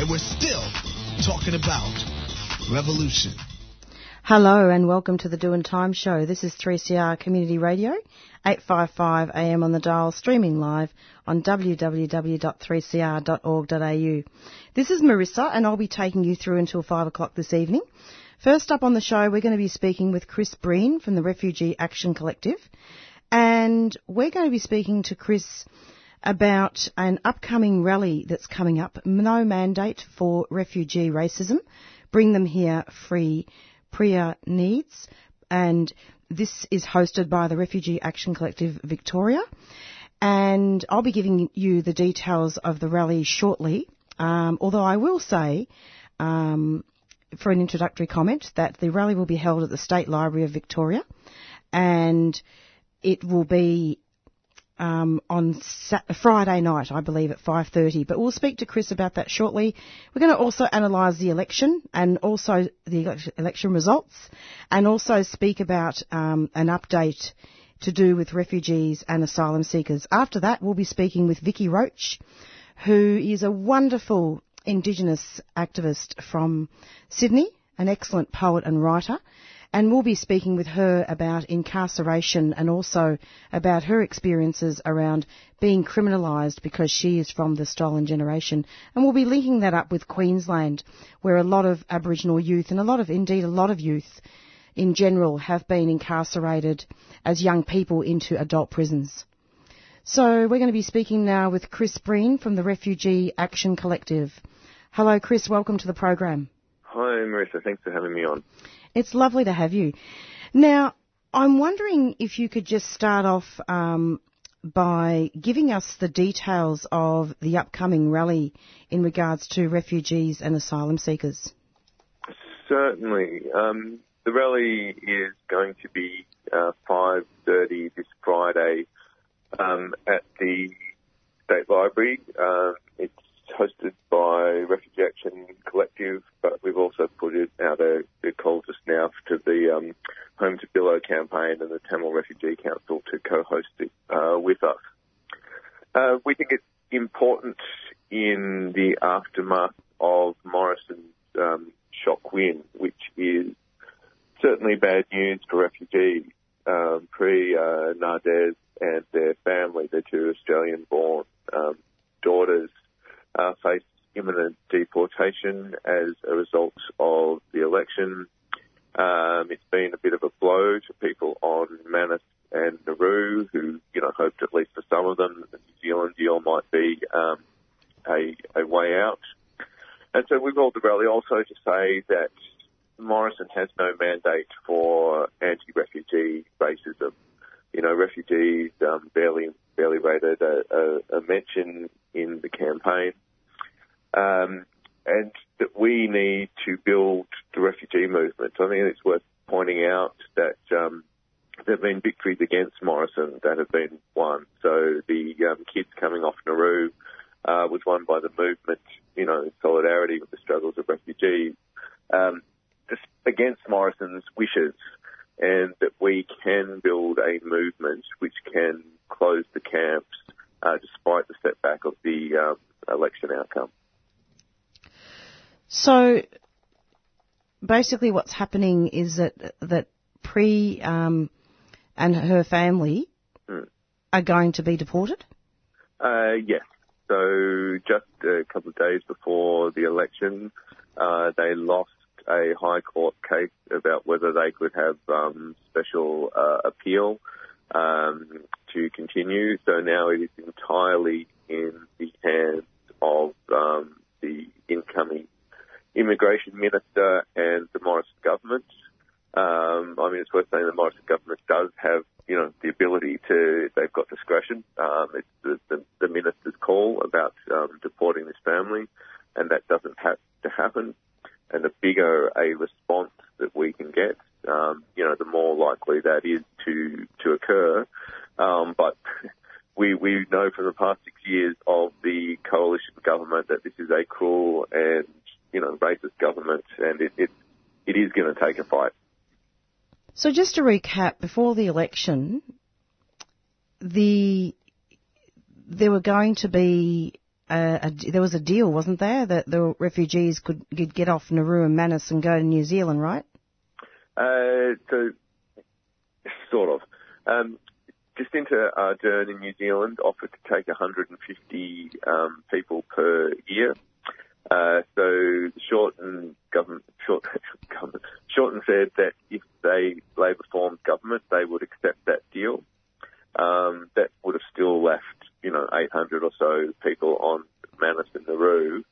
and we're still talking about revolution. Hello and welcome to the Doing Time Show. This is 3CR Community Radio, 855 AM on the dial, streaming live on www.3cr.org.au. This is Marissa and I'll be taking you through until 5 o'clock this evening. First up on the show, we're going to be speaking with Chris Breen from the Refugee Action Collective. And we're going to be speaking to Chris about an upcoming rally that's coming up. No mandate for refugee racism. Bring them here free Priya Nades, and this is hosted by the Refugee Action Collective Victoria. And I'll be giving you the details of the rally shortly. Um, although I will say, um, for an introductory comment, that the rally will be held at the State Library of Victoria, and it will be um, on Friday night, I believe, at 5.30. But we'll speak to Chris about that shortly. We're going to also analyse the election and also the election results and also speak about um, an update to do with refugees and asylum seekers. After that, we'll be speaking with Vicky Roach, who is a wonderful Indigenous activist from Sydney, an excellent poet and writer and we'll be speaking with her about incarceration and also about her experiences around being criminalised because she is from the stolen generation. And we'll be linking that up with Queensland, where a lot of Aboriginal youth and a lot of, indeed, a lot of youth in general have been incarcerated as young people into adult prisons. So we're going to be speaking now with Chris Breen from the Refugee Action Collective. Hello, Chris. Welcome to the program. Hi, Marissa. Thanks for having me on. It's lovely to have you. Now, I'm wondering if you could just start off um, by giving us the details of the upcoming rally in regards to refugees and asylum seekers. Certainly. Um, the rally is going to be uh, 5.30 this Friday um, at the State Library. Uh, it's hosted by Refugee Action Collective, but we've also put it out a, a call just now to the um, Home to Biloela campaign and the Tamil Refugee Council to co-host it uh, with us. Uh, we think it's important in the aftermath of Morrison's um, shock win, which is certainly bad news for refugees. Um, Pre uh, and their family, their two Australian-born um, daughters, uh, face imminent deportation as a result of the election. Um, it's been a bit of a blow to people on Manus and Nauru, who you know hoped at least for some of them the New Zealand deal might be um, a, a way out. And so we've called the rally also to say that Morrison has no mandate for anti-refugee racism. You know, refugees um, barely barely rated a, a, a mention in the campaign. Um, and that we need to build the refugee movement. I think it's worth pointing out that um, there have been victories against Morrison that have been won. So the um, kids coming off Nauru uh, was won by the movement, you know, in solidarity with the struggles of refugees, um, against Morrison's wishes, and that we can build a movement which can close the camps uh, despite the setback of the um, election outcome. So basically, what's happening is that that Pre um, and her family mm. are going to be deported. Uh, yes. So just a couple of days before the election, Uh, they lost a High Court case about whether they could have um, special uh, appeal um, to continue. So now it is entirely in the hands of um, the incoming immigration minister and the Morrison government. Um, I mean, it's worth saying the Morrison government does have, you know, the ability to. They've got discretion. Um, it's the, the, the minister's call about um, deporting this family, and that doesn't have to happen. And the bigger a response that we can get, um, you know, the more likely that is to to occur. Um, but we we know from the past six years of the coalition government that this is a cruel and you know racist government, and it it, it is going to take a fight. So just to recap, before the election, the there were going to be a, a, there was a deal, wasn't there, that the refugees could, get off Nauru and Manus and go to New Zealand, right? Uh, so, sort of. Um, Jacinda Ardern in New Zealand offered to take 150 um, people per year. Uh, so Shorten government, Short, government, Shorten said that if they Labor formed government, they would accept that deal. Um, that would have still left, you know, 800 or so people on Manus and Nauru.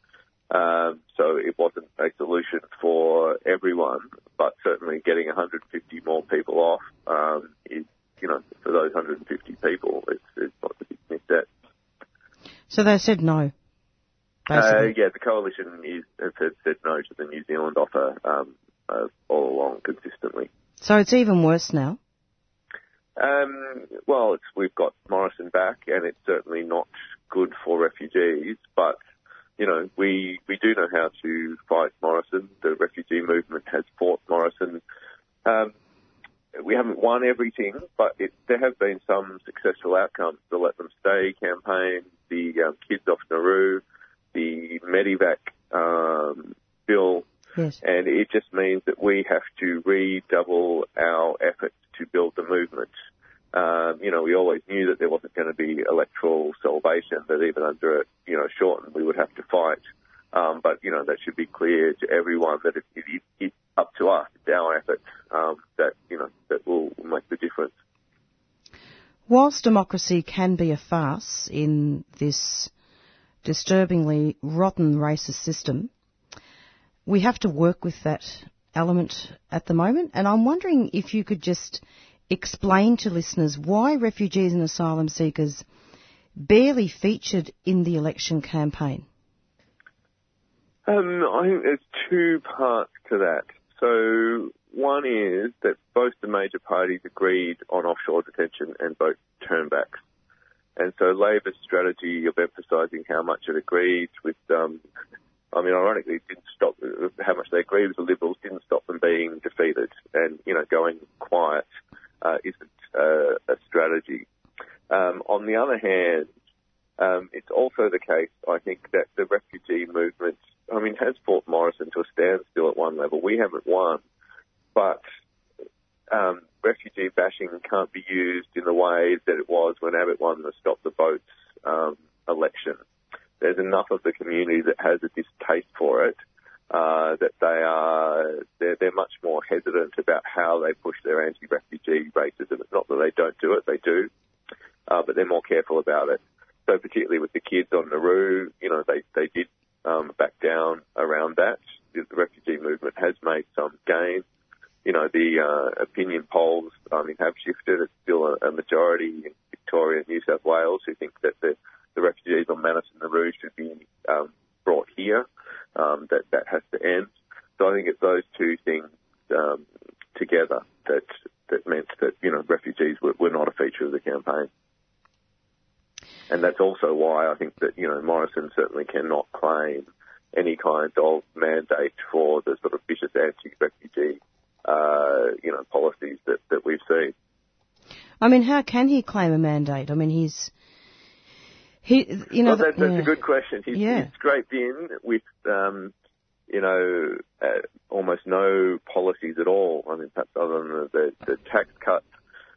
Um, so it wasn't a solution for everyone, but certainly getting 150 more people off um, is, you know, for those 150 people, it's, it's not the big miss that. So they said no. Uh, yeah, the coalition is, has said no to the New Zealand offer um, uh, all along consistently. So it's even worse now. Um, well, we've got Morrison back, and it's certainly not good for refugees. But you know, we we do know how to fight Morrison. The refugee movement has fought Morrison. Um, we haven't won everything, but it, there have been some successful outcomes. The Let Them Stay campaign, the um, Kids Off Nauru, the Medevac um, bill, yes. and it just means that we have to redouble our efforts to build the movement. Um, you know, we always knew that there wasn't going to be electoral salvation, that even under, you know, Shorten, we would have to fight. Um, but, you know, that should be clear to everyone that it, it, it's up to us, it's our efforts, um, that, you know, that will make the difference. Whilst democracy can be a farce in this disturbingly rotten racist system, we have to work with that element at the moment. And I'm wondering if you could just explain to listeners why refugees and asylum seekers barely featured in the election campaign. Um, I think there's two parts to that. So one is that both the major parties agreed on offshore detention and boat turnbacks. And so Labor's strategy of emphasising how much it agreed with, um, I mean, ironically, it didn't stop how much they agreed with the Liberals didn't stop them being defeated and, you know, going quiet uh, isn't uh, a strategy. Um, on the other hand, um, it's also the case, I think, that the refugee movement, I mean, has fought Morrison to a standstill at one level. We haven't won, but um, refugee bashing can't be used in the way that it was when Abbott won the Stop the Boats um, election. There's enough of the community that has a distaste for it uh, that they are they're, they're much more hesitant about how they push their anti-refugee racism. It's not that they don't do it; they do, uh, but they're more careful about it. So particularly with the kids on Nauru, you know, they they did um, back down around that. The refugee movement has made some gains. You know, the uh, opinion polls, I mean, have shifted. It's still a, a majority in Victoria and New South Wales who think that the, the refugees on Manus and Nauru should be um, brought here. Um, that that has to end. So I think it's those two things um, together that that meant that you know refugees were, were not a feature of the campaign. And that's also why I think that, you know, Morrison certainly cannot claim any kind of mandate for the sort of vicious anti-refugee, uh, you know, policies that, that we've seen. I mean, how can he claim a mandate? I mean, he's, he, you know, well, that's, that's yeah. a good question. He's, Yeah. he's scraped in with, um, you know, uh, almost no policies at all. I mean, perhaps other than the, the, the tax cuts.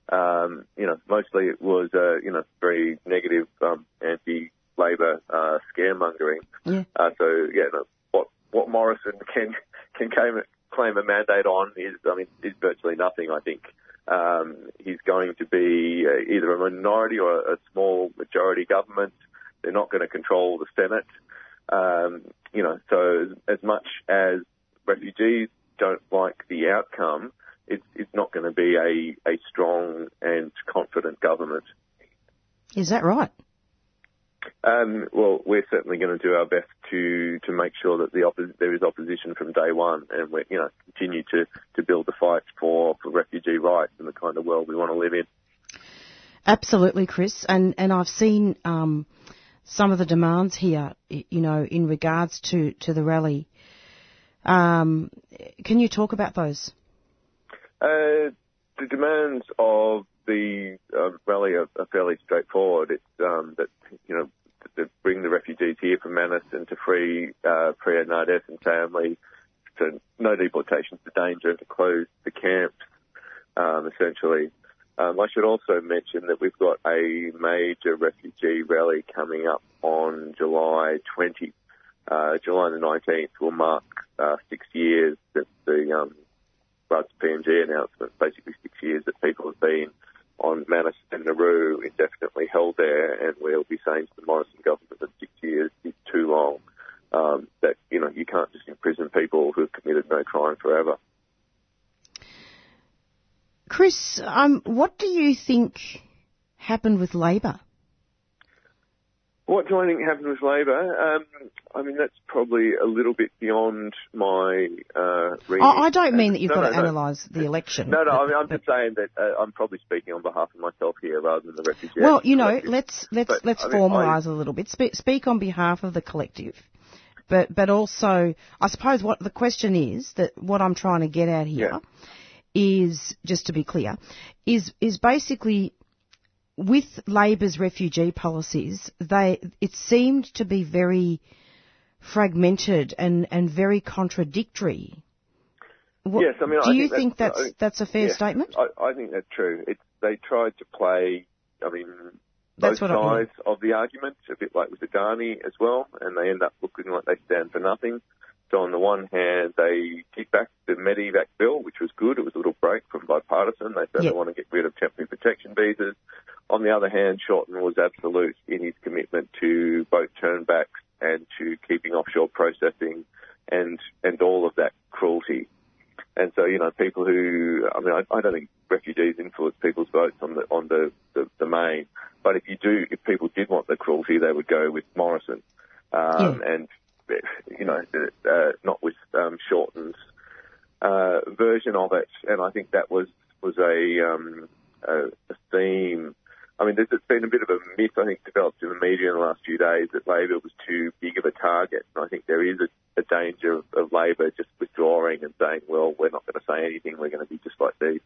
Um, you know, mostly it was, uh, you know, very negative um, anti-Labor uh, scaremongering. Yeah. Uh, so, yeah, no, what what Morrison can can claim, claim a mandate on is, I mean, is virtually nothing. I think um, he's going to be either a minority or a small majority government. They're not going to control the Senate. Um, you know, so as much as refugees don't like the outcome, it's, it's not going to be a, a strong and confident government. Is that right? Um, well, we're certainly going to do our best to to make sure that the oppo- there is opposition from day one, and we you know continue to, to build the fight for, for refugee rights and the kind of world we want to live in. Absolutely, Chris, and and I've seen um, some of the demands here, you know, in regards to to the rally. Um, can you talk about those? Uh, the demands of the uh, rally are, are, fairly straightforward. It's um, that you know to bring the refugees here from Manus and to free uh, Priya Nades and family, to no deportations to danger, to close the camps, um, essentially. Um, I should also mention that we've got a major refugee rally coming up on July 20. Uh, July the 19th will mark uh, six years since the um, Rudd's PNG announcement, basically six years that people have been on Manus and Nauru indefinitely held there, and we'll be saying to the Morrison government that six years is too long. Um, that you know you can't just imprison people who've committed no crime forever. Chris, um, what do you think happened with Labor? What do I think happened with Labor? Um, I mean, that's probably a little bit beyond my uh, reading. I, I don't mean that you've no, got no, to no. analyse the election. No, no, but, I mean, I'm just saying that uh, I'm probably speaking on behalf of myself here rather than the refugee. Well, you know, collective. let's let's but, let's formalise a little bit. Speak, speak on behalf of the collective, but but also, I suppose what the question is that what I'm trying to get at here yeah. Is just to be clear, is is basically with Labor's refugee policies, they it seemed to be very fragmented and, and very contradictory. What, yes, I mean, do I you think, that's that's, that's, a fair yeah, statement? I, I, think that's true. It's, they tried to play, I mean, both sides I mean. of the argument, a bit like with the Adani as well, and they end up looking like they stand for nothing. So on the one hand, they kicked back the Medevac bill, which was good. It was a little break from bipartisan. They said yep. they want to get rid of temporary protection visas. On the other hand, Shorten was absolute in his commitment to boat turnbacks and to keeping offshore processing and and all of that cruelty. And so, you know, people who, I mean, I, I don't think refugees influence people's votes on the on the, the, the main. But if you do, if people did want the cruelty, they would go with Morrison. Um, yeah. And you know, uh, not with um, Shorten's uh, version of it. And I think that was was a, um, a, a theme. I mean, there's been a bit of a myth, I think, developed in the media in the last few days that Labor was too big of a target. And I think there is a, a danger of, of Labor just withdrawing and saying, well, we're not going to say anything. We're going to be just like the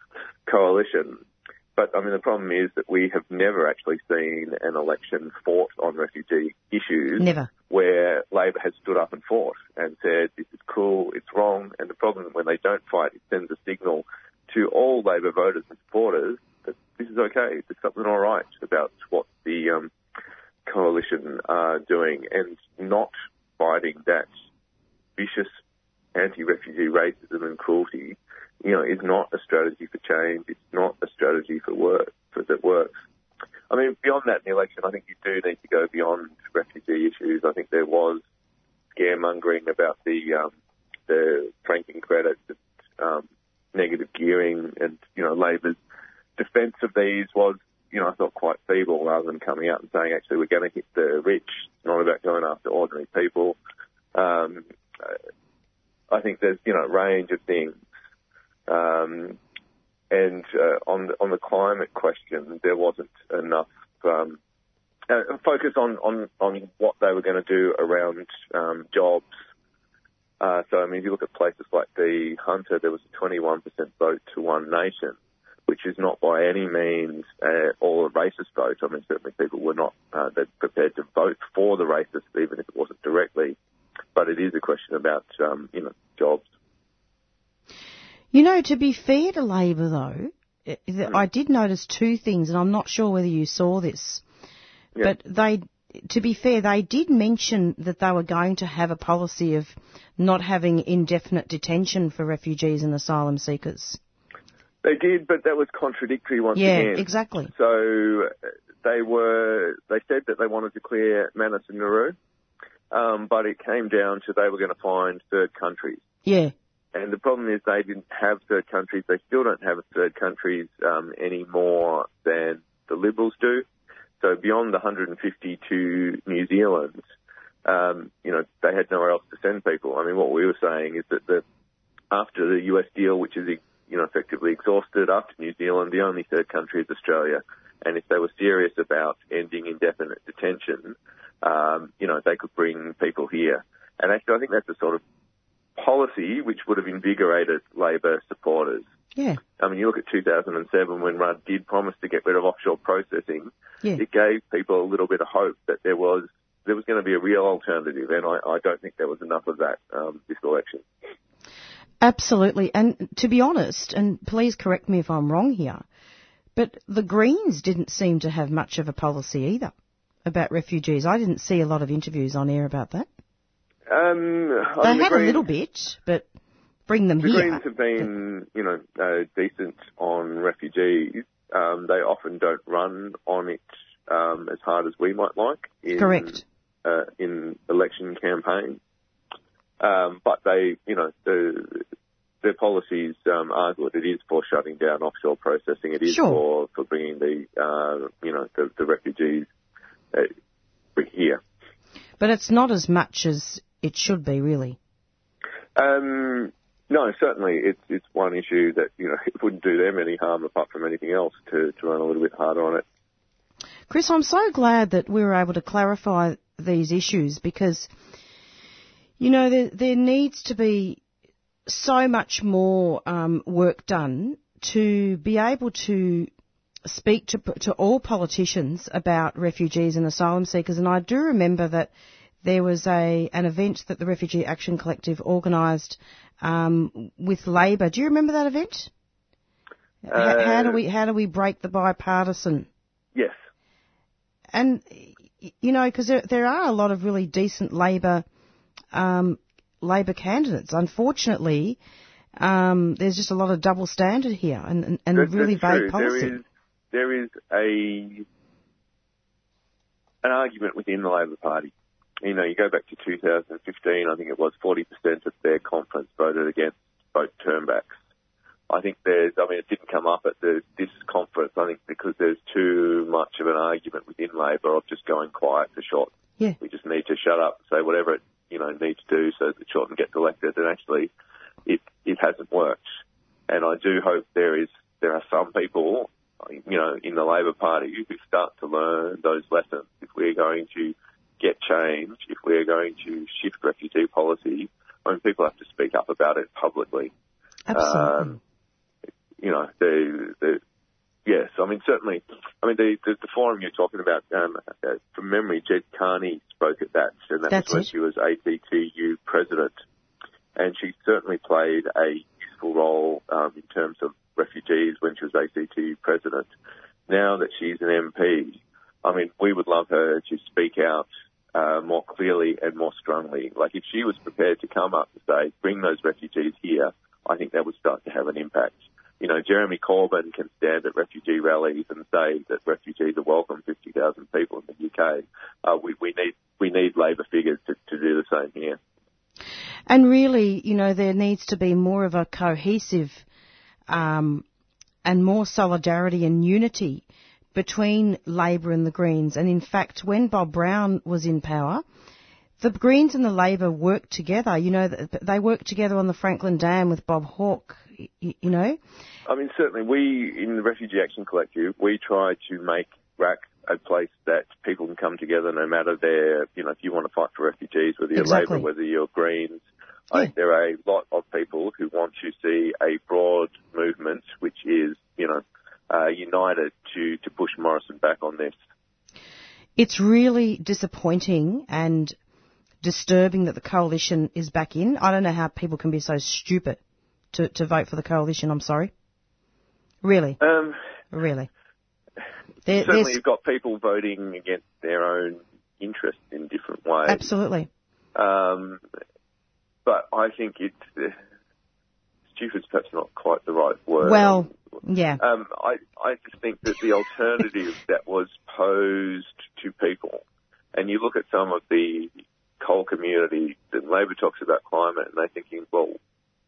coalition. But I mean, the problem is that we have never actually seen an election fought on refugee issues. Never. Where Labor has stood up and fought and said, this is cool, it's wrong. And the problem when they don't fight, it sends a signal to all Labor voters and supporters that this is okay. There's something all right about what the um, coalition are doing and not fighting that vicious anti-refugee racism and cruelty you know, is not a strategy for change. It's not a strategy for work for that works. I mean, beyond that in the election, I think you do need to go beyond refugee issues. I think there was scaremongering about the um, the franking credits, um, negative gearing, and you know, Labor's defence of these was, you know, I thought quite feeble rather than coming out and saying actually we're going to hit the rich. It's not about going after ordinary people. Um, I think there's you know a range of things um, and uh, on the, on the climate question, there wasn't enough um, uh, focus on, on, on what they were going to do around um, jobs. Uh, so, I mean, if you look at places like the Hunter, there was a 21% vote to One Nation, which is not by any means uh, all a racist vote. I mean, certainly people were not uh, prepared to vote for the racist, even if it wasn't directly. But it is a question about, um, you know, jobs. You know, to be fair to Labor though, hmm. I did notice two things, and I'm not sure whether you saw this, but they to be fair, they did mention that they were going to have a policy of not having indefinite detention for refugees and asylum seekers. They did, but that was contradictory once yeah, again. exactly. So uh, they were, they said that they wanted to clear Manus and Nauru, um, but it came down to they were going to find third countries. Yeah. And the problem is they didn't have third countries. They still don't have third countries um, any more than the Liberals do. So beyond the 152 New Zealand, um, you know, they had nowhere else to send people. I mean, what we were saying is that the, after the US deal, which is, you know, effectively exhausted, after New Zealand, the only third country is Australia. And if they were serious about ending indefinite detention, um, you know, they could bring people here. And actually, I think that's a sort of policy which would have invigorated Labor supporters. Yeah. I mean, you look at 2007 when Rudd did promise to get rid of offshore processing. Yeah. It gave people a little bit of hope that there was there was going to be a real alternative, and I, I don't think there was enough of that um, this election. Absolutely. And to be honest, and please correct me if I'm wrong here, but the Greens didn't seem to have much of a policy either about refugees. I didn't see a lot of interviews on air about that. Um, They the had a little bit, but bring them The here. The Greens have been, you know, uh, decent on refugees. Um, they often don't run on it um, as hard as we might like. In, Correct. Uh, in election campaigns, um, but they, you know, the, policies um, are good. It is for shutting down offshore processing. It is Sure. for for bringing the, uh, you know, the, the refugees uh, here. But it's not as much as it should be, really. Um, no, certainly it's it's one issue that you know it wouldn't do them any harm apart from anything else to, to run a little bit harder on it. Chris, I'm so glad that we were able to clarify these issues because, you know, there, there needs to be so much more um, work done to be able to speak to, to all politicians about refugees and asylum seekers. And I do remember that there was a an event that the Refugee Action Collective organised um, with Labor. Do you remember that event? H- how do Uh, we how do we break the bipartisan? Yes. and you know, because there, there are a lot of really decent Labor um, Labor candidates. Unfortunately, um, there's just a lot of double standard here and, and, really vague true. policy. There is there is a an argument within the Labor Party. You know, you go back to 2015. I think it was 40% of their conference voted against boat turnbacks. I think there's. I mean, it didn't come up at the, this conference. I think because there's too much of an argument within Labor of just going quiet for short. Yeah. We just need to shut up and say whatever it you know needs to do so that children get elected. And actually, it it hasn't worked. And I do hope there is there are some people, you know, in the Labor Party who start to learn those lessons. If we're going to get change, if we're going to shift refugee policy, I mean, people have to speak up about it publicly. Absolutely. Um, you know, the, the, yes, I mean, certainly, I mean, the, the, the forum you're talking about, um, uh, from memory, Ged Kearney spoke at that, and that That's was when it. she was ACTU president, and she certainly played a useful role um, in terms of refugees when she was ACTU president. Now that she's an MP, I mean, we would love her to speak out uh, more clearly and more strongly. Like if she was prepared to come up and say, bring those refugees here, I think that would start to have an impact. You know, Jeremy Corbyn can stand at refugee rallies and say that refugees are welcome, 50,000 people in the UK. Uh, we, we need we need Labor figures to, to do the same here. And really, you know, there needs to be more of a cohesive um, and more solidarity and unity between Labor and the Greens. And in fact, when Bob Brown was in power, the Greens and the Labor worked together. You know, they worked together on the Franklin Dam with Bob Hawke. You know, I mean, certainly we in the Refugee Action Collective, we try to make RAC a place that people can come together no matter their, you know, if you want to fight for refugees, whether you're Exactly. Labor, whether you're Greens. Yeah. I think there are a lot of people who want to see a broad movement which is, you know, uh, united to, to push Morrison back on this. it's really disappointing and disturbing that the coalition is back in. I don't know how people can be so stupid to, to vote for the coalition. I'm sorry. Really, Um, really. There, certainly there's, you've got people voting against their own interests in different ways. Absolutely. Um, but I think it's uh, stupid's perhaps not quite the right word. Well, yeah. Um, I, I just think that the alternative that was posed to people, and you look at some of the coal community, and Labor talks about climate, and they're thinking, well,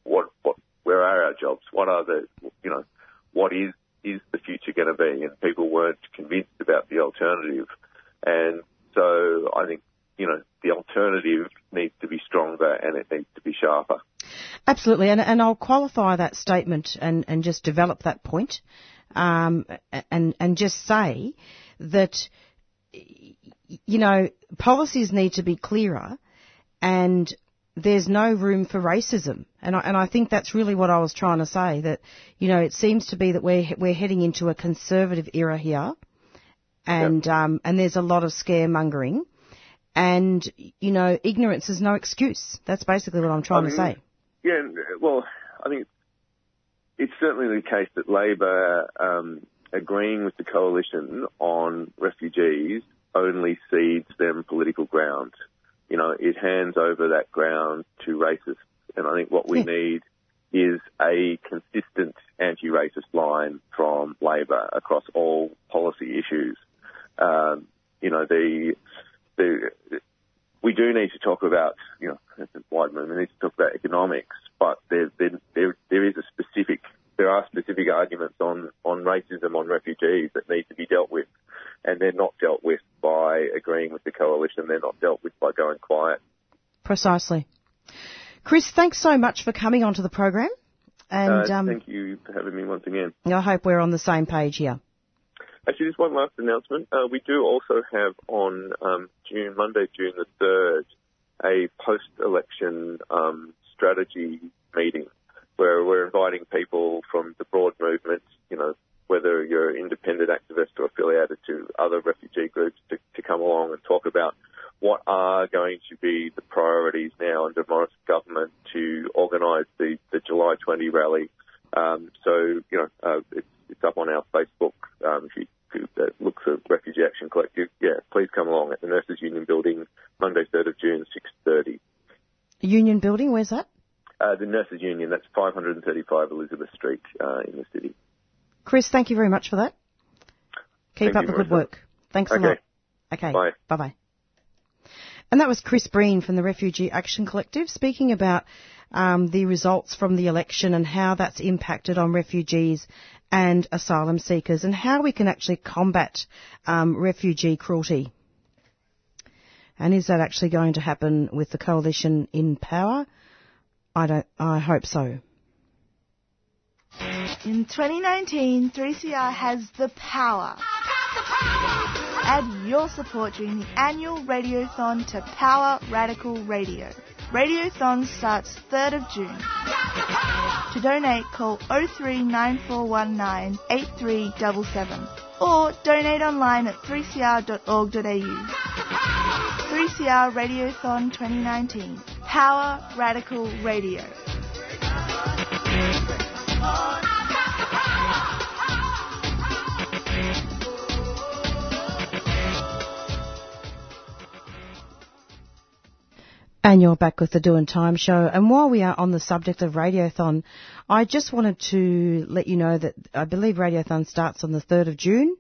what, what, where are our jobs? What are the, you know, what is is the future going to be? And people weren't convinced about the alternative, and so I think you know the alternative needs to be stronger and it needs to be sharper. Absolutely, and, and I'll qualify that statement and, and just develop that point, um, and and just say that you know policies need to be clearer, and there's no room for racism, and I, and I think that's really what I was trying to say. That you know it seems to be that we're we're heading into a conservative era here, and Yep. um, and there's a lot of scaremongering, and you know ignorance is no excuse. That's basically what I'm trying I to say. Yeah, uh, well, I think it's certainly the case that Labor um, agreeing with the coalition on refugees only cedes them political ground. You know, it hands over that ground to racists, and I think what we Yeah. need is a consistent anti-racist line from Labor across all policy issues. Um, you know, the the we do need to talk about, you know, as a wide movement, we need to talk about economics, but there, there, there, there is a specific, there are specific arguments on, on racism, on refugees that need to be dealt with, and they're not dealt with by agreeing with the coalition, they're not dealt with by going quiet. Precisely. Chris, thanks so much for coming onto the program. And uh, um, thank you for having me once again. I hope we're on the same page here. Actually, just one last announcement. Uh, we do also have on um, June Monday, June the third, a post-election um, strategy meeting where we're inviting people from the broad movement. You know, whether you're an independent activist or affiliated to other refugee groups, to, to come along and talk about what are going to be the priorities now under Morrison government to organise the, the July 20 rally. Um, so, you know, uh, it's, it's up on our Facebook. Um, if you uh, look for Refugee Action Collective, yeah, please come along at the Nurses Union Building, Monday, 3rd of June, 6.30. Union Building, where's that? Uh, the Nurses Union, that's 535 Elizabeth Street uh, in the city. Chris, thank you very much for that. Keep Thank up the good work. Thanks a lot. Okay. Bye. Bye bye. And that was Chris Breen from the Refugee Action Collective speaking about um, the results from the election and how that's impacted on refugees and asylum seekers and how we can actually combat um, refugee cruelty. And is that actually going to happen with the coalition in power? I don't. I hope so. In 2019, 3CR has the power. Add your support during the annual Radiothon to Power Radical Radio. Radiothon starts 3rd of June. To donate, call 039419 8377 or donate online at 3cr.org.au. 3CR Radiothon 2019. Power Radical Radio. And you're back with the Doing Time show. And while we are on the subject of Radiothon, I just wanted to let you know that I believe Radiothon starts on the 3rd of June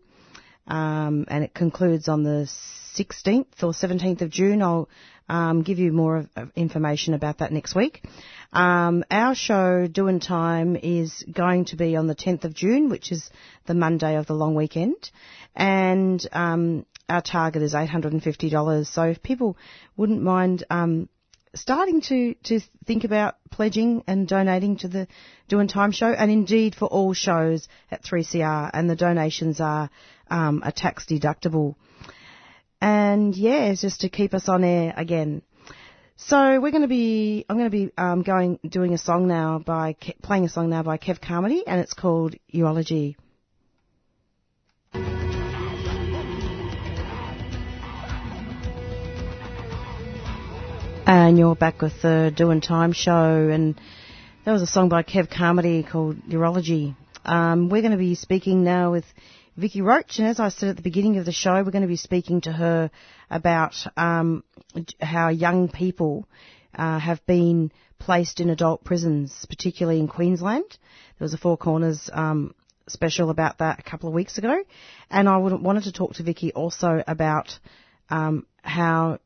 um, and it concludes on the 16th or 17th of June. I'll um, give you more of, of information about that next week. Um, our show, Doing Time, is going to be on the 10th of June, which is the Monday of the long weekend. And um, our target is $850. So if people wouldn't mind um, starting to, to think about pledging and donating to the Doing Time show, and indeed for all shows at 3CR, and the donations are um, tax deductible. And yeah, it's just to keep us on air again. So we're going to be, I'm going to be um, going doing a song now by playing a song now by Kev Carmody, and it's called Eulogy. And you're back with the Doing Time show, and that was a song by Kev Carmody called Eulogy. Um, we're going to be speaking now with Vicky Roach, and as I said at the beginning of the show, we're going to be speaking to her about um, how young people uh, have been placed in adult prisons, particularly in Queensland. There was a Four Corners um, special about that a couple of weeks ago, and I wanted to talk to Vicky also about um, how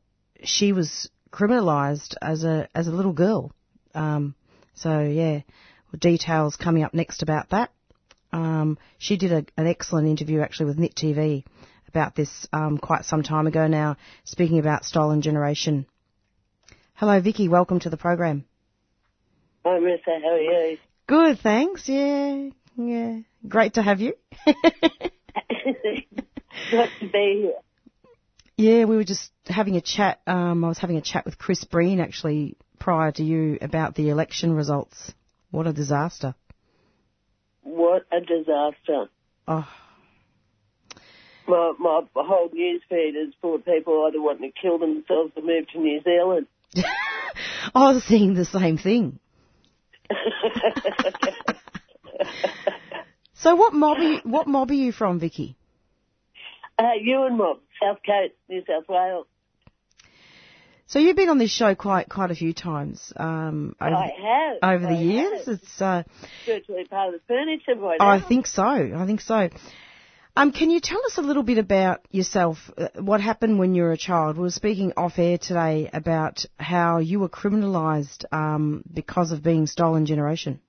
she was criminalised as a as a little girl. Um, so yeah, details coming up next about that. Um, she did a, an excellent interview actually with NITV about this um, quite some time ago now, speaking about stolen generation. Hello, Vicky. Welcome to the program. Hi, Marissa. How are you? Good, thanks. Yeah, yeah. Great to have you. Glad to be here. Yeah, we were just having a chat. Um, I was having a chat with Chris Breen actually prior to you about the election results. What a disaster. What a disaster. Oh, My, my whole news feed is full of people either wanting to kill themselves or move to New Zealand. I was seeing the same thing. So what mob are you, what mob are you from, Vicky? Uh, Yuin Mob, South Coast, New South Wales. So you've been on this show quite quite a few times um, over, I have. over the I years. have. It's uh, Virtually part of the furniture by now. I think so. I think so. Um, can you tell us a little bit about yourself? Uh, what happened when you were a child? We were speaking off air today about how you were criminalised um, because of being stolen generation.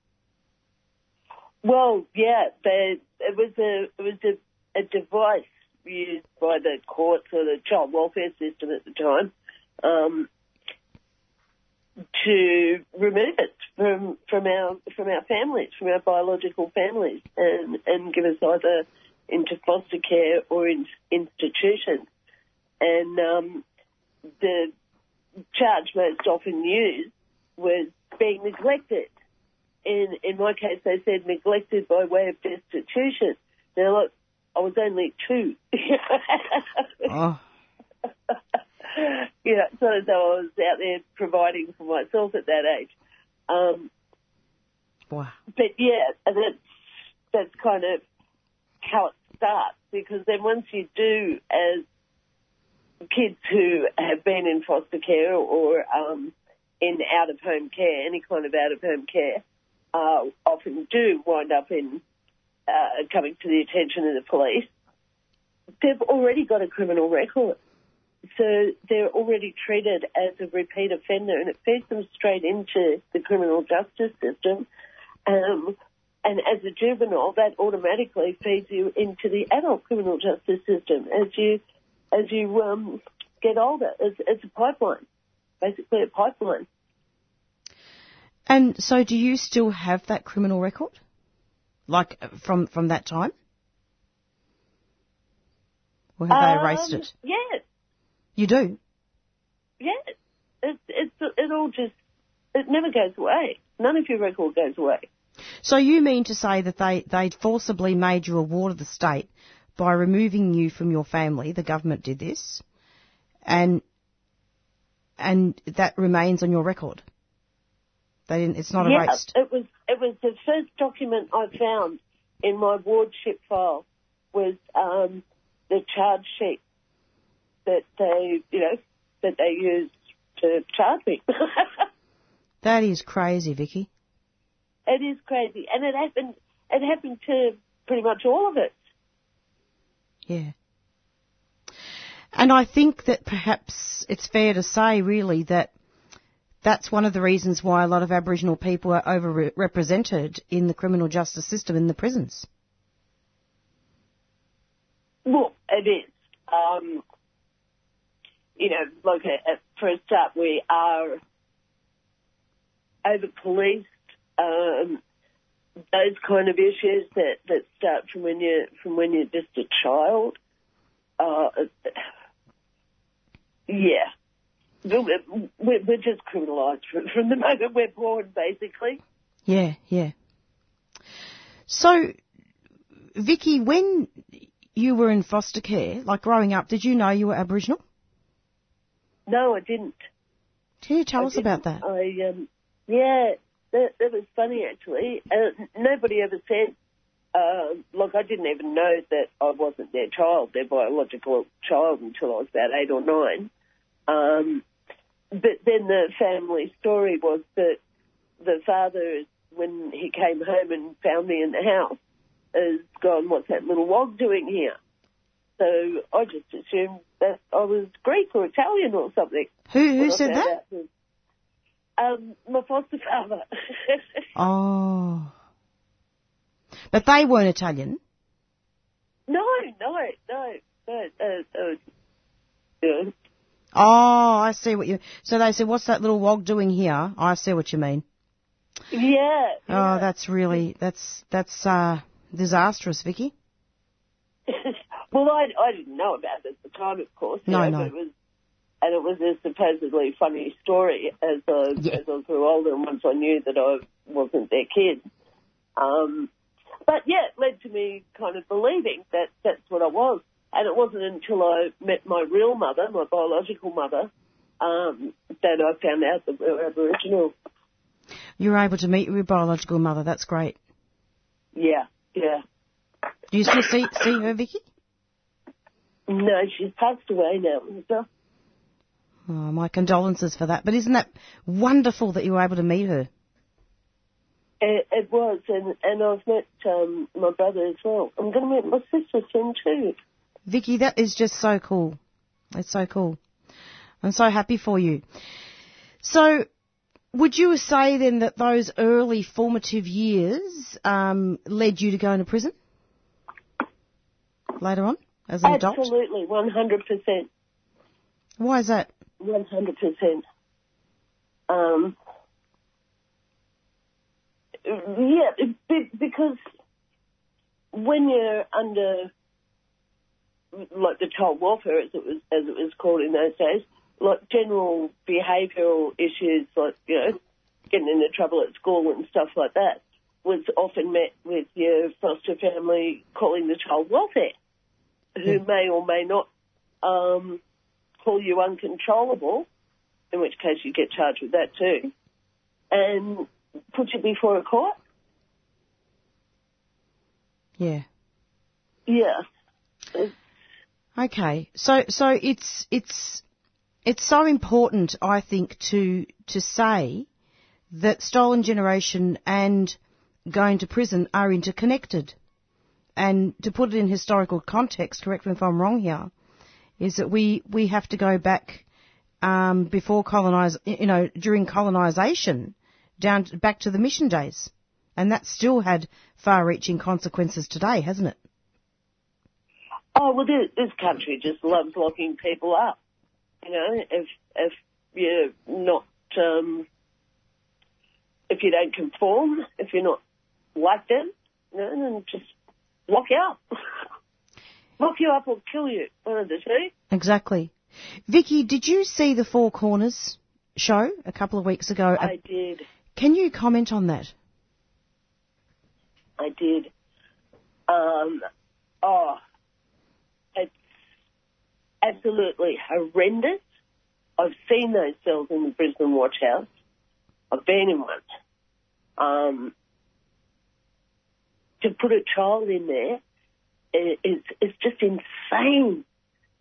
Well, yeah, it was a it was a, a device used by the courts or the child welfare system at the time um, to remove it from from our from our families, from our biological families, and and give us either into foster care or in institutions. And um, the charge most often used was being neglected in in my case, they said neglected by way of destitution. Now, look, I was only two. Oh, you know, as though I was out there providing for myself at that age. Um, wow. but yeah, and that's that's kind of how it starts because then once you do, as kids who have been in foster care or um, in out of home care, any kind of out of home care, uh, often do wind up in uh, coming to the attention of the police. They've already got a criminal record. So they're already treated as a repeat offender and it feeds them straight into the criminal justice system. Um, and as a juvenile, that automatically feeds you into the adult criminal justice system as you as you um, get older. It's, it's a pipeline, basically a pipeline. And so, do you still have that criminal record, like uh, from from that time, or have they erased Um, it? Yes. You do. Yes. It, it's it all just it never goes away. None of your record goes away. So you mean to say that they they forcibly made you a ward of the state by removing you from your family? The government did this, and and that remains on your record. They didn't. It's not yeah, erased. it was it was the first document I found in my wardship file was um, the charge sheet that they you know that they used to charge me. That is crazy, Vicky. it is crazy, and it happened. It happened to pretty much all of it. Yeah. And I think that perhaps it's fair to say, really, that that's one of the reasons why a lot of Aboriginal people are overrepresented in the criminal justice system in the prisons. Well, it is. Um, you know, look, uh, for a start, we are over policed. Um, those kind of issues that, that start from when you from when you're just a child. Uh, yeah, we're, just criminalised from, the moment we're born, basically. Yeah, yeah. So, Vicky, when you were in foster care, like growing up, did you know you were Aboriginal? No, I didn't. Can you tell I us about that? I um, yeah, that, that was funny actually. Uh, nobody ever said uh, look, I didn't even know that I wasn't their child, their biological child, until I was about eight or nine. Um, but then the family story was that the father, when he came home and found me in the house, has gone, "What's that little wog doing here?" So I just assumed that I was Greek or Italian or something. Who who said that? Um, my foster father. Oh. But they weren't Italian. no, no, no, no. Uh, uh, yeah. Oh, I see what you. So they said, "What's that little wog doing here?" I see what you mean. Yeah. Oh, that's really that's that's uh, disastrous, Vicky. well, I, I didn't know about it at the time, of course. No, know, no. It was, and it was a supposedly funny story as I, Yeah. as I grew older and once I knew that I wasn't their kid. Um, but yeah, it led to me kind of believing that that's what I was. And it wasn't until I met my real mother, my biological mother, um, that I found out that we were Aboriginal. You were able to meet your biological mother. That's great. Yeah, yeah. Do you still see see her, Vicky? No, she's passed away now. So, Oh, my condolences for that. But isn't that wonderful that you were able to meet her? It, it was, and, and I've met um, my brother as well. I'm going to meet my sister soon too. Vicky, that is just so cool. It's so cool. I'm so happy for you. So, would you say then that those early formative years um, led you to go into prison later on as an adult? Absolutely, 100%. Why is that? 100%. Um, yeah, because when you're under, like the child welfare, as it was as it was called in those days, like general behavioural issues, like you know, getting into trouble at school and stuff like that, was often met with your foster family calling the child welfare, who may or may not um, call you uncontrollable, in which case you get charged with that too, and put you before a court. Yeah. Yeah. Okay. So so it's it's it's so important, I think, to to say that stolen generation and going to prison are interconnected. And to put it in historical context, correct me if I'm wrong here, is that we, we have to go back um, before colonise, you know, during colonisation, down to, back to the mission days, and that still had far-reaching consequences today, hasn't it? Oh well, this, this country just loves locking people up. You know, if if you're not, um, if you don't conform, if you're not like them, you know, then just lock you up, lock you up or kill you. One of the two. Exactly. Vicky, did you see the Four Corners show a couple of weeks ago? I did. Can you comment on that? I did. Um, oh, absolutely horrendous. I've seen those cells in the Brisbane Watch House. I've been in one. Um, to put a child in there i- is it's just insane.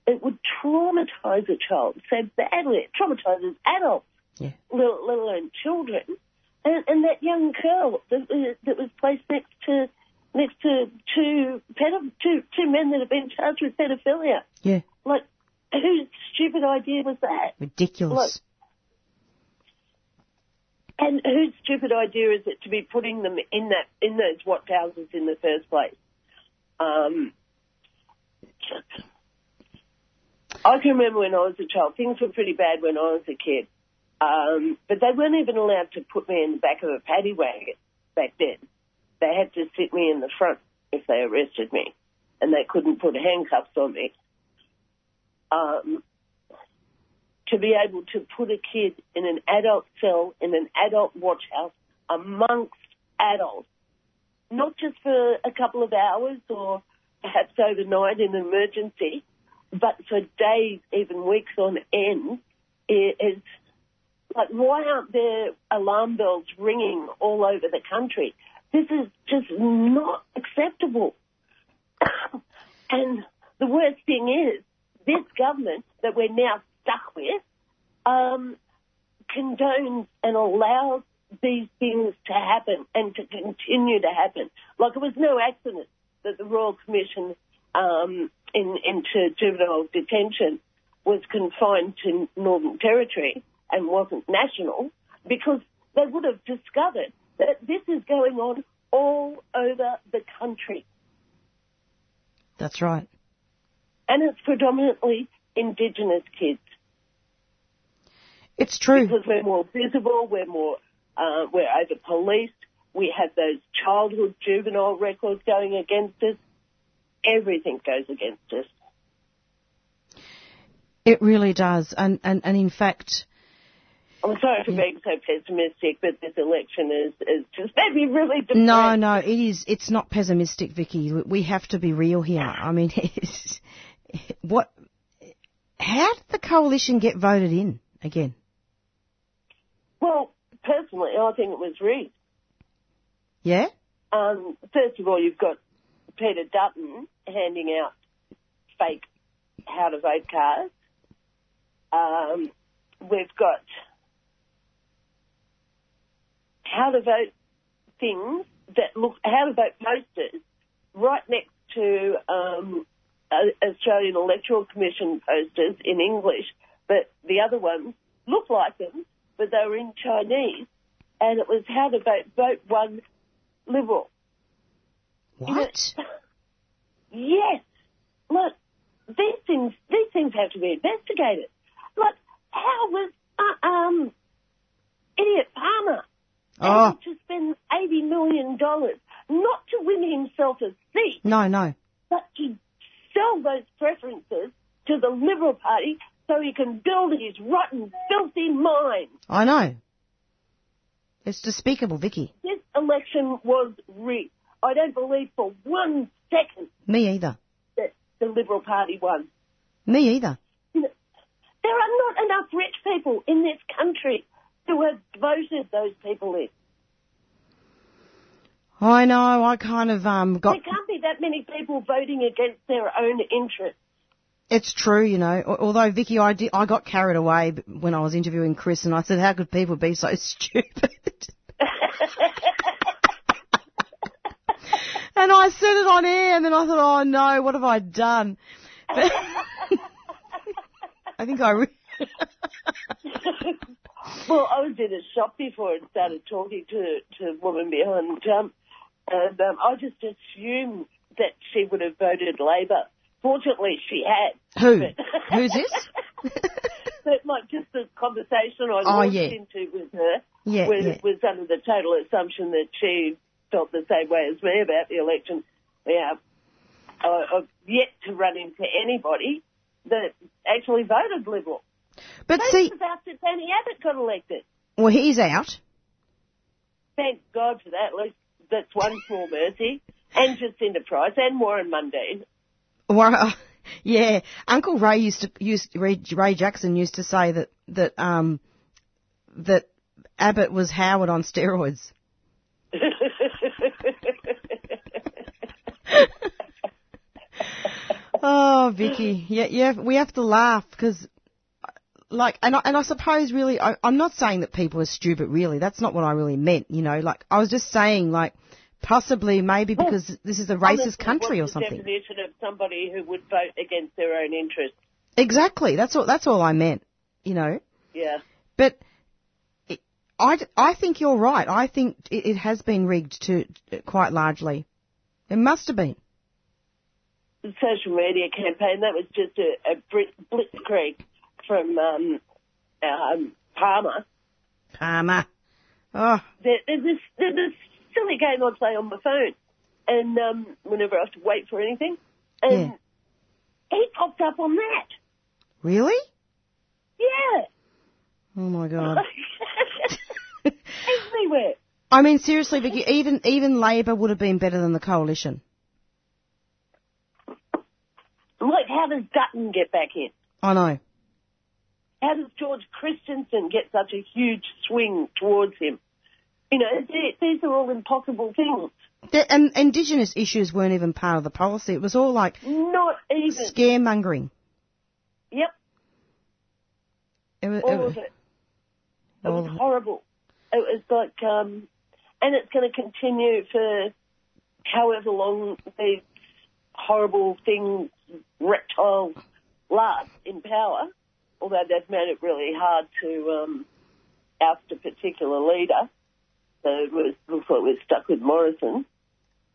It would traumatise a child so badly. It traumatises adults, Yeah. let, let alone children. And, and that young girl that, was- that was placed next to next to two pedo- two two men that have been charged with pedophilia. Yeah. Like, whose stupid idea was that? Ridiculous. And whose stupid idea is it to be putting them in that in those watch houses in the first place? Um, I can remember when I was a child, things were pretty bad when I was a kid. Um, but they weren't even allowed to put me in the back of a paddy wagon back then. They had to sit me in the front if they arrested me, and they couldn't put handcuffs on me. Um, to be able to put a kid in an adult cell in an adult watch house amongst adults, not just for a couple of hours or perhaps overnight in an emergency, but for days, even weeks on end, is like why aren't there alarm bells ringing all over the country This is just not acceptable. and the worst thing is, this government that we're now stuck with um, condones and allows these things to happen and to continue to happen. Like it was no accident that the Royal Commission um, in, into juvenile detention was confined to Northern Territory and wasn't national because they would have discovered that this is going on all over the country. That's right. And it's predominantly Indigenous kids. It's true. Because we're more visible, we're more, uh, we're over policed, we have those childhood juvenile records going against us. Everything goes against us. It really does. And, and, and in fact, I'm sorry for being so pessimistic, but this election is, is just made me really. No, no, it is. It's not pessimistic, Vicky. We have to be real here. I mean, what? How did the coalition get voted in again? Well, personally, I think it was rigged. Yeah. Um, first of all, you've got Peter Dutton handing out fake how to vote cards. Um, we've got how to vote things that look how to vote posters right next to um, Australian Electoral Commission posters in English, but the other ones look like them, but they were in Chinese, and it was how to vote vote one liberal. What? yes. Look, these things these things have to be investigated. Look, how was uh, um idiot Palmer Oh. able to spend eighty million dollars not to win himself a seat, No, no. but to sell those preferences to the Liberal Party so he can build his rotten, filthy mind. I know. It's despicable, Vicky. This election was rigged. I don't believe for one second Me either. that the Liberal Party won. Me either. There are not enough rich people in this country who have voted those people in. I know. I kind of um got. There can't be that many people voting against their own interests. It's true, you know. Although Vicky, I did, I got carried away when I was interviewing Chris, and I said, "How could people be so stupid?" and I said it on air, and then I thought, "Oh no, what have I done?" But I think I. Re- well, I was in a shop before and started talking to to a woman behind the um, and um, I just assumed that she would have voted Labor. Fortunately, she had. Who? But- Who's this? but like just the conversation I Oh, launched yeah. into with her Yeah, was, yeah. was under the total assumption that she felt the same way as me about the election. Yeah, I, I've yet to run into anybody that actually voted Liberal. But Most see, after Tony Abbott got elected. well, he's out. Thank God for that. At least that's one small mercy. And Jacinta Price and Warren Mundine. Well, yeah, Uncle Ray used to used Ray, Ray Jackson used to say that that um that Abbott was Howard on steroids. Oh, Vicky, yeah, yeah, we have to laugh because, like, and I, and I suppose really, I, I'm not saying that people are stupid. Really, that's not what I really meant. You know, like I was just saying, like, possibly maybe because this is a racist country or something. definition of somebody who would vote against their own interests? Exactly. That's all. That's all I meant. You know. Yeah. But it, I, I think you're right. I think it, it has been rigged to quite largely. It must have been. The social media campaign, that was just a, a blitzkrieg from um, um, Palmer. Karma. Oh, There, there's, this, there's this silly game I play on my phone, and um, whenever I have to wait for anything, and Yeah. he popped up on that. really? Yeah. Oh my god. Everywhere. I mean, seriously, Vicky, even even Labor would have been better than the coalition. Like, how does Dutton get back in? I know. How does George Christensen get such a huge swing towards him? You know, th- these are all impossible things. The, and Indigenous issues weren't even part of the policy. It was all like Not even. scaremongering. Yep, It was, all of it. It was of it. horrible. It was like, um, and it's going to continue for however long these horrible things, reptiles, last in power. Although they've made it really hard to um, oust a particular leader. So it was, looks like we're stuck with Morrison.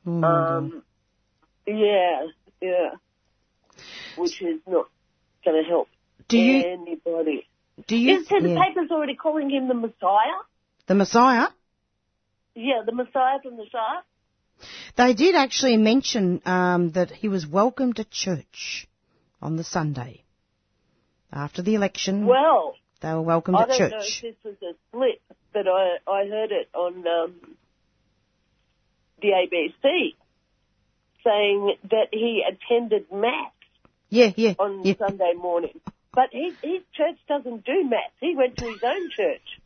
My Um, yeah, yeah. Which is not going to help Do you anybody. do you Is, so the yeah. paper's already calling him the Messiah? the Messiah? Yeah, the Messiah from the Shire. They did actually mention um, that he was welcome to church on the Sunday after the election. Well, they were welcomed I at don't church. know if this was a slip, but I, I heard it on um, the ABC saying that he attended Mass Yeah, yeah, on yeah. Sunday morning. But his, his church doesn't do Mass. He went to his own church.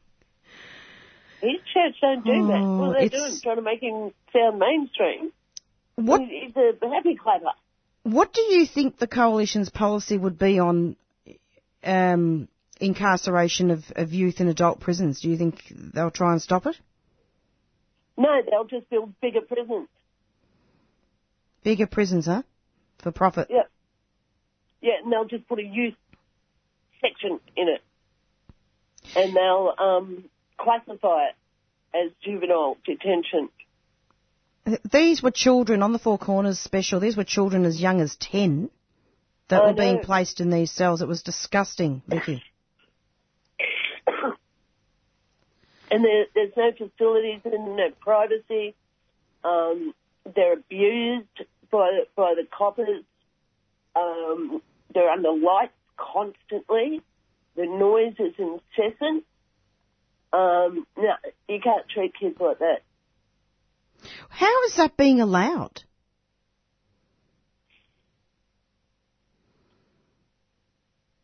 His church don't do Mass. Oh, What are they it's- doing? Trying to make him sound mainstream. What He's a happy clapper. What do you think the coalition's policy would be on um, incarceration of, of youth in adult prisons? Do you think they'll try and stop it? No, they'll just build bigger prisons. Bigger prisons, huh? For profit. Yeah. Yeah, and they'll just put a youth section in it. And they'll um, classify it as juvenile detention. These were children on the Four Corners special. These were children as young as 10 that I were being placed in these cells. It was disgusting, Vicky. And there, there's no facilities and no privacy. Um, they're abused by by the coppers. Um, they're under lights constantly. The noise is incessant. Um, no, you can't treat kids like that. How is that being allowed?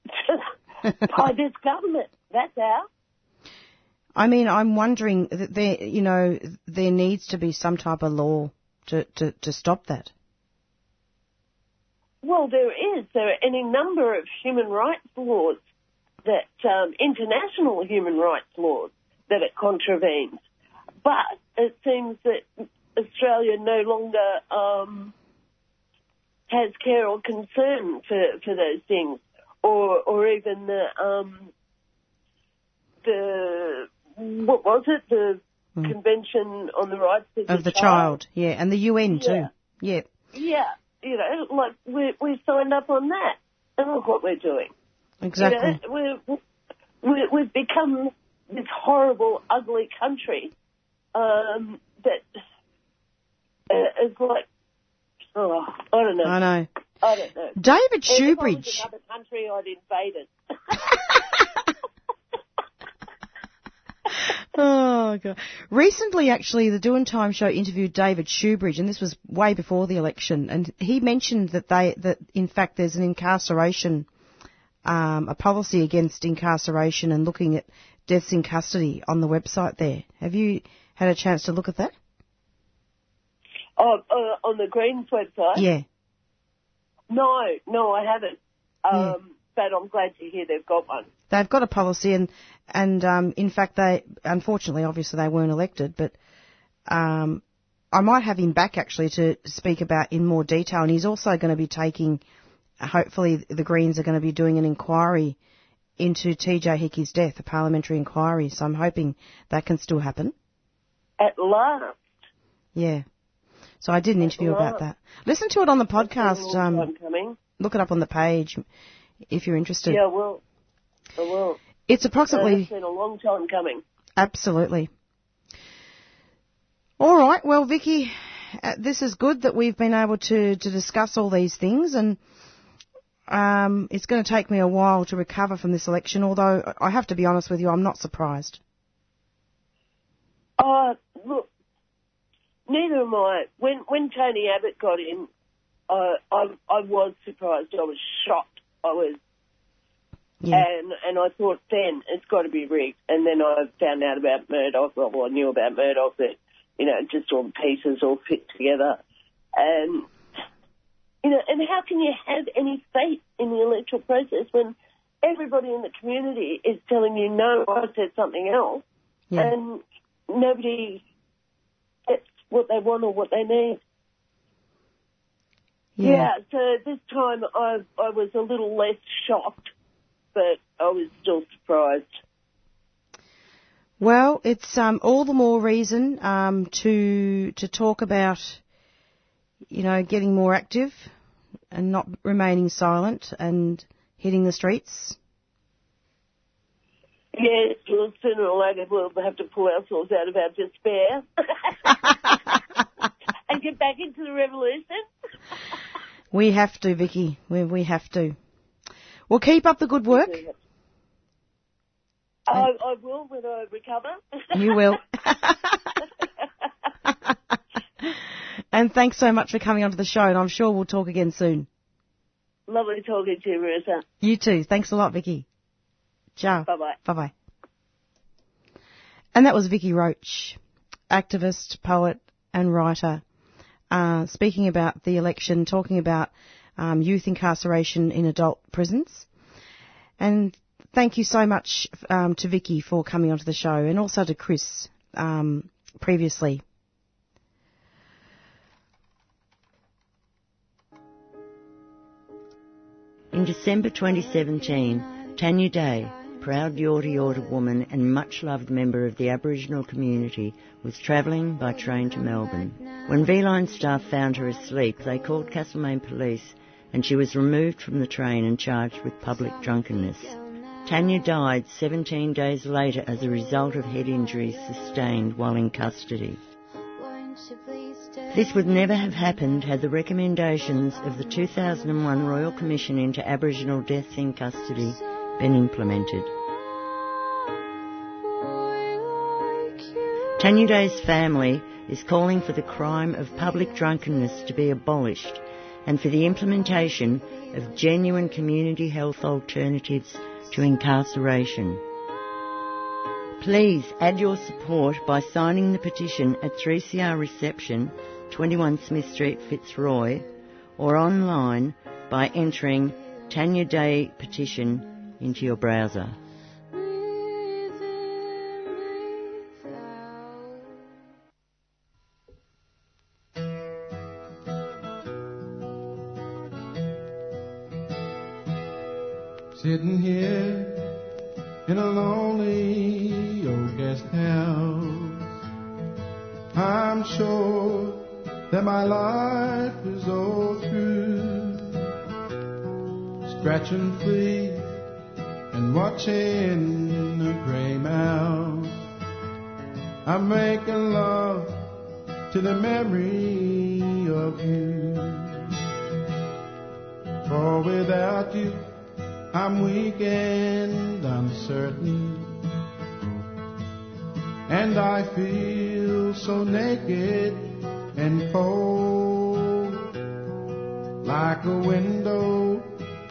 by this government. That's how. I mean, I'm wondering that there, you know, there needs to be some type of law to, to, to stop that. Well, there is. There are any number of human rights laws that, um, international human rights laws that it contravenes. But it seems that Australia no longer um, has care or concern for, for those things, or or even the um, the what was it the Convention on the Rights of. Of the child, yeah, and the UN too. Yeah. Yeah. Yeah, you know, like we we signed up on that, and look what we're doing. Exactly. You know, we're, we we've become this horrible, ugly country um, that uh, is like, oh, I don't know. I know. I don't know. David If I was Shoebridge. another country, I'd invade it. Oh god! Recently, actually, the Doing Time show interviewed David Shoebridge, and this was way before the election, and he mentioned that they that in fact there's an incarceration, um, a policy against incarceration and looking at deaths in custody on the website. There, have you had a chance to look at that? oh, uh, on the Greens website? Yeah. No, no, I haven't. Um, But I'm glad to hear they've got one. They've got a policy, and and um, in fact, they unfortunately, obviously, they weren't elected. But um, I might have him back actually to speak about in more detail. And he's also going to be taking. Hopefully, the Greens are going to be doing an inquiry into T.J. Hickey's death, a parliamentary inquiry. So I'm hoping that can still happen. At last. Yeah. So I did an interview about that. Listen to it on the It's been a podcast. Um, coming. look it up on the page if you're interested. Yeah, I will. I will. It's So approximately it's been a long time coming. Absolutely. All right. Well, Vicky, uh, this is good that we've been able to, to discuss all these things, and um, it's going to take me a while to recover from this election. Although I have to be honest with you, I'm not surprised. Uh, look, neither am I. When when Tony Abbott got in, uh, I I was surprised. I was shocked. I was Yeah. And and I thought then it's got to be rigged. And then I found out about Murdoch. Well, I knew about Murdoch that you know just all the pieces all fit together. And you know, and how can you have any faith in the electoral process when everybody in the community is telling you no, I said something else, Yeah. and nobody gets what they want or what they need. Yeah. so this time I I was a little less shocked, but I was still surprised. Well, it's um, all the more reason um, to to talk about, you know, getting more active and not remaining silent and hitting the streets. Yes, well, sooner or later we'll have to pull ourselves out of our despair and get back into the revolution. We have to, Vicky. We we have to. Well, keep up the good work. I, I will when I recover. You will. and thanks so much for coming onto the show, and I'm sure we'll talk again soon. Lovely talking to you, Marissa. You too. Thanks a lot, Vicky. Ciao. Bye bye. Bye bye. And that was Vicky Roach, activist, poet, and writer, uh, speaking about the election, talking about um, youth incarceration in adult prisons. And thank you so much um, to Vicky for coming onto the show, and also to Chris um, previously. In December 2017, Tanya Day, proud Yorta Yorta woman and much loved member of the Aboriginal community, was travelling by train to Melbourne. When V-Line staff found her asleep, they called Castlemaine Police and she was removed from the train and charged with public drunkenness. Tanya died 17 days later as a result of head injuries sustained while in custody. This would never have happened had the recommendations of the 2001 Royal Commission into Aboriginal deaths in custody been implemented. Tanya Day's family is calling for the crime of public drunkenness to be abolished and for the implementation of genuine community health alternatives to incarceration. Please add your support by signing the petition at 3CR Reception, 21 Smith Street, Fitzroy, or online by entering Tanya Day Petition into your browser. Sitting here in a lonely old guest house, I'm sure that my life is all through. Scratching free and watching the gray mouse. I'm making love to the memory of you. For without you, I'm weak and uncertain. And I feel so naked and cold. Like a window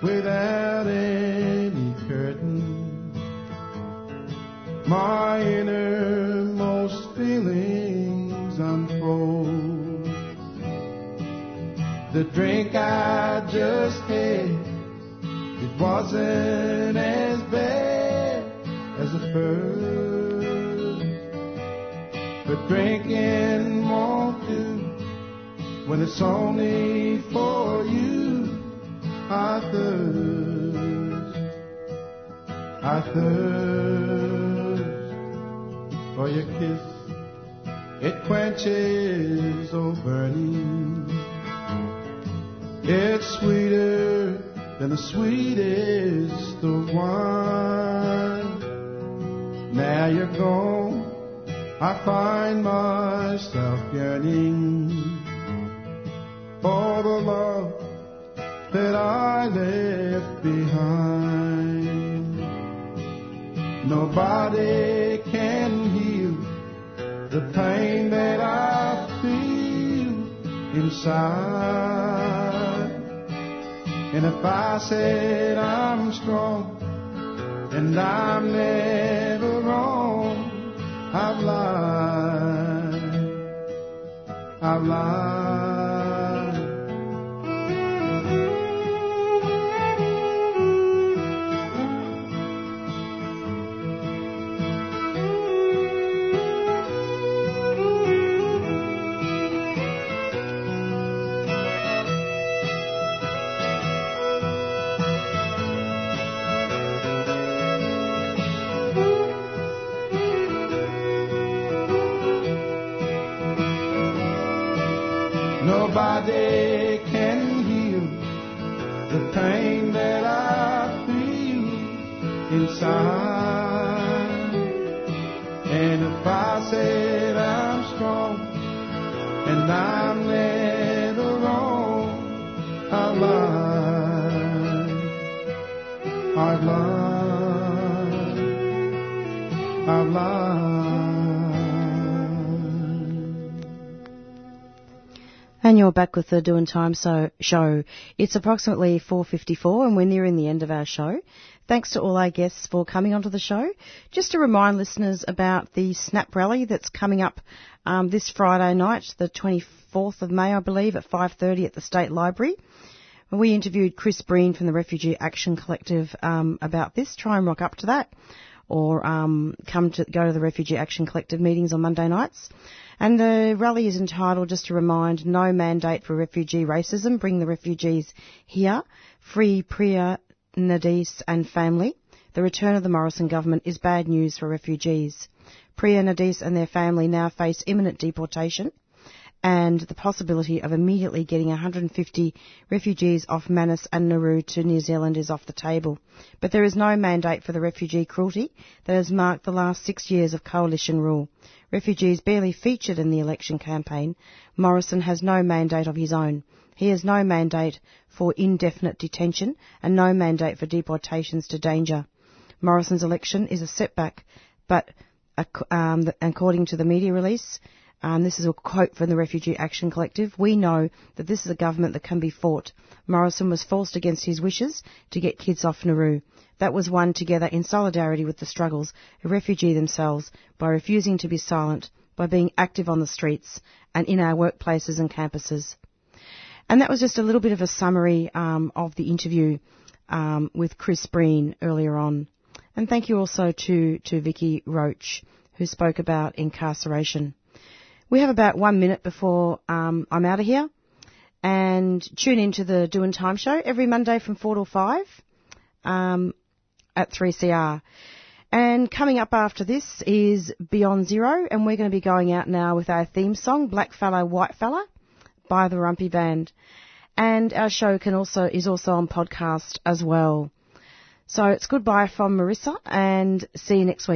without any curtain. My innermost feelings unfold. The drink I just had wasn't as bad as the first. But drinking won't do when it's only for you. I thirst, I thirst for your kiss. It quenches all burning. It's sweeter than the sweetest of wine. Now you're gone, I find myself yearning for the love that I left behind. Nobody can heal the pain that I feel inside. And if I said I'm strong, and I'm never wrong. I've lied, I've lied. Said I'm strong and I'm never wrong, I've lied. I've lied. I've lied. And you're back with the Doing Time so show. It's approximately 4.54 and we're nearing the end of our show. Thanks to all our guests for coming onto the show. Just to remind listeners about the Snap Rally that's coming up um, this Friday night, the 24th of May, I believe, at 5.30 at the State Library. We interviewed Chris Breen from the Refugee Action Collective um, about this. Try and rock up to that or um, come to go to the Refugee Action Collective meetings on Monday nights. And the rally is entitled, just to remind, No Mandate for Refugee Racism, Bring the Refugees Here, Free Priya Nades and Family. The return of the Morrison government is bad news for refugees. Priya Nades and their family now face imminent deportation and the possibility of immediately getting 150 refugees off Manus and Nauru to New Zealand is off the table. But there is no mandate for the refugee cruelty that has marked the last six years of coalition rule. Refugees barely featured in the election campaign. Morrison has no mandate of his own. He has no mandate for indefinite detention and no mandate for deportations to danger. Morrison's election is a setback, but um, according to the media release, um, this is a quote from the Refugee Action Collective. We know that this is a government that can be fought. Morrison was forced against his wishes to get kids off Nauru. That was won together in solidarity with the struggles of refugees themselves by refusing to be silent, by being active on the streets and in our workplaces and campuses. And that was just a little bit of a summary um, of the interview um, with Chris Breen earlier on. And thank you also to, to Vicky Roach, who spoke about incarceration. We have about one minute before um, I'm out of here. And tune in to the Doing Time show every Monday from 4 to 5 um, at 3CR. And coming up after this is Beyond Zero, and we're going to be going out now with our theme song, Black Fella, White Fella, by the Warumpi Band. And our show can also is also on podcast as well. So it's goodbye from Marissa, and see you next week.